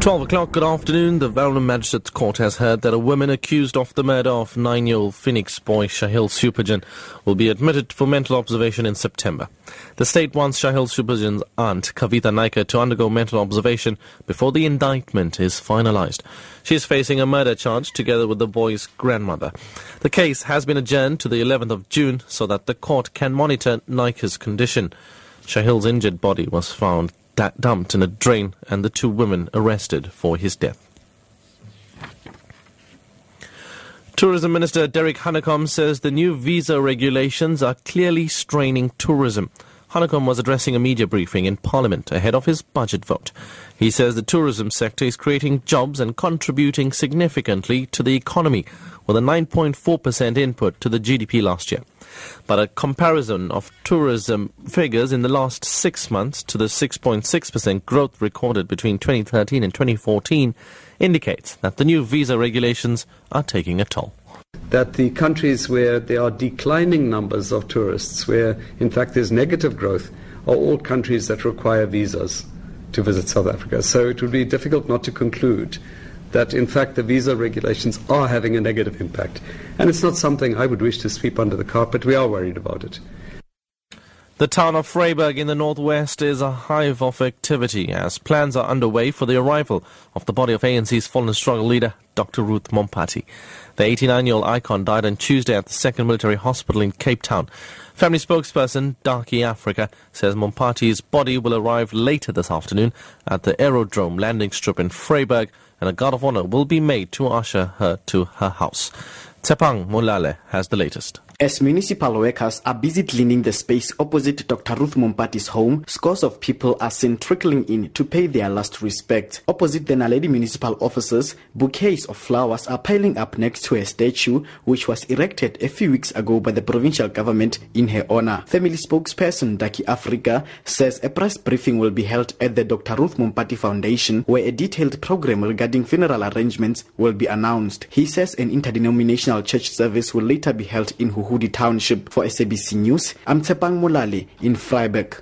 12 o'clock, good afternoon. The Verulam Magistrates Court has heard that a woman accused of the murder of nine-year-old Phoenix boy Shahiel Sewpujun will be admitted for mental observation in September. The state wants Shahiel Sewpujun's aunt, Kavita Naika, to undergo mental observation before the indictment is finalized. She is facing a murder charge together with the boy's grandmother. The case has been adjourned to the 11th of June so that the court can monitor Naika's condition. Shahiel's injured body was found dumped in a drain and the two women arrested for his death. Tourism Minister Derek Hanekom says the new visa regulations are clearly straining tourism. Hanekom was addressing a media briefing in Parliament ahead of his budget vote. He says the tourism sector is creating jobs and contributing significantly to the economy, with a 9.4% input to the GDP last year. But a comparison of tourism figures in the last six months to the 6.6% growth recorded between 2013 and 2014 indicates that the new visa regulations are taking a toll that the countries where there are declining numbers of tourists, where in fact there's negative growth, are all countries that require visas to visit South Africa. So it would be difficult not to conclude that in fact the visa regulations are having a negative impact. And it's not something I would wish to sweep under the carpet. We are worried about it. The town of Vryburg in the northwest is a hive of activity as plans are underway for the arrival of the body of ANC's fallen struggle leader, Dr. Ruth Mompati. The 89-year-old icon died on Tuesday at the Second Military Hospital in Cape Town. Family spokesperson Darky Africa says Mompati's body will arrive later this afternoon at the aerodrome landing strip in Vryburg and a guard of honor will be made to usher her to her house. Tsepang Molale has the latest. As municipal workers are busy cleaning the space opposite Dr. Ruth Mompati's home, scores of people are seen trickling in to pay their last respect. Opposite the Naledi municipal offices, bouquets of flowers are piling up next to a statue which was erected a few weeks ago by the provincial government in her honor. Family spokesperson Darky Africa says a press briefing will be held at the Dr. Ruth Mompati Foundation where a detailed program regarding funeral arrangements will be announced. He says an interdenominational church service will later be held in Huhu Huhudi Township. For SABC News, I'm Tsepang Molale in Vryburg.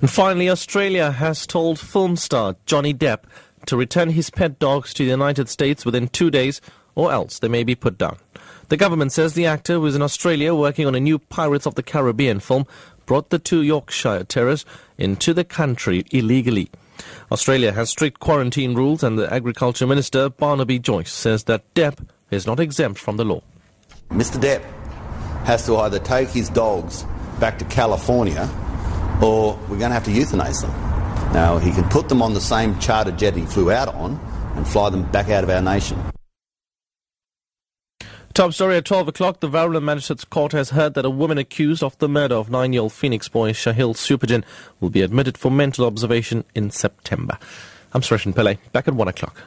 And finally, Australia has told film star Johnny Depp to return his pet dogs to the United States within two days or else they may be put down. The government says the actor who is in Australia working on a new Pirates of the Caribbean film brought the two Yorkshire Terriers into the country illegally. Australia has strict quarantine rules and the Agriculture Minister Barnaby Joyce says that Depp is not exempt from the law. Mr Depp has to either take his dogs back to California or we're going to have to euthanize them. Now, he can put them on the same charter jet he flew out on and fly them back out of our nation. Top story at 12 o'clock. The Verulam Magistrates Court has heard that a woman accused of the murder of nine year old Phoenix boy Shahiel Sewpujun will be admitted for mental observation in September. I'm Suresh Pillay, back at 1 o'clock.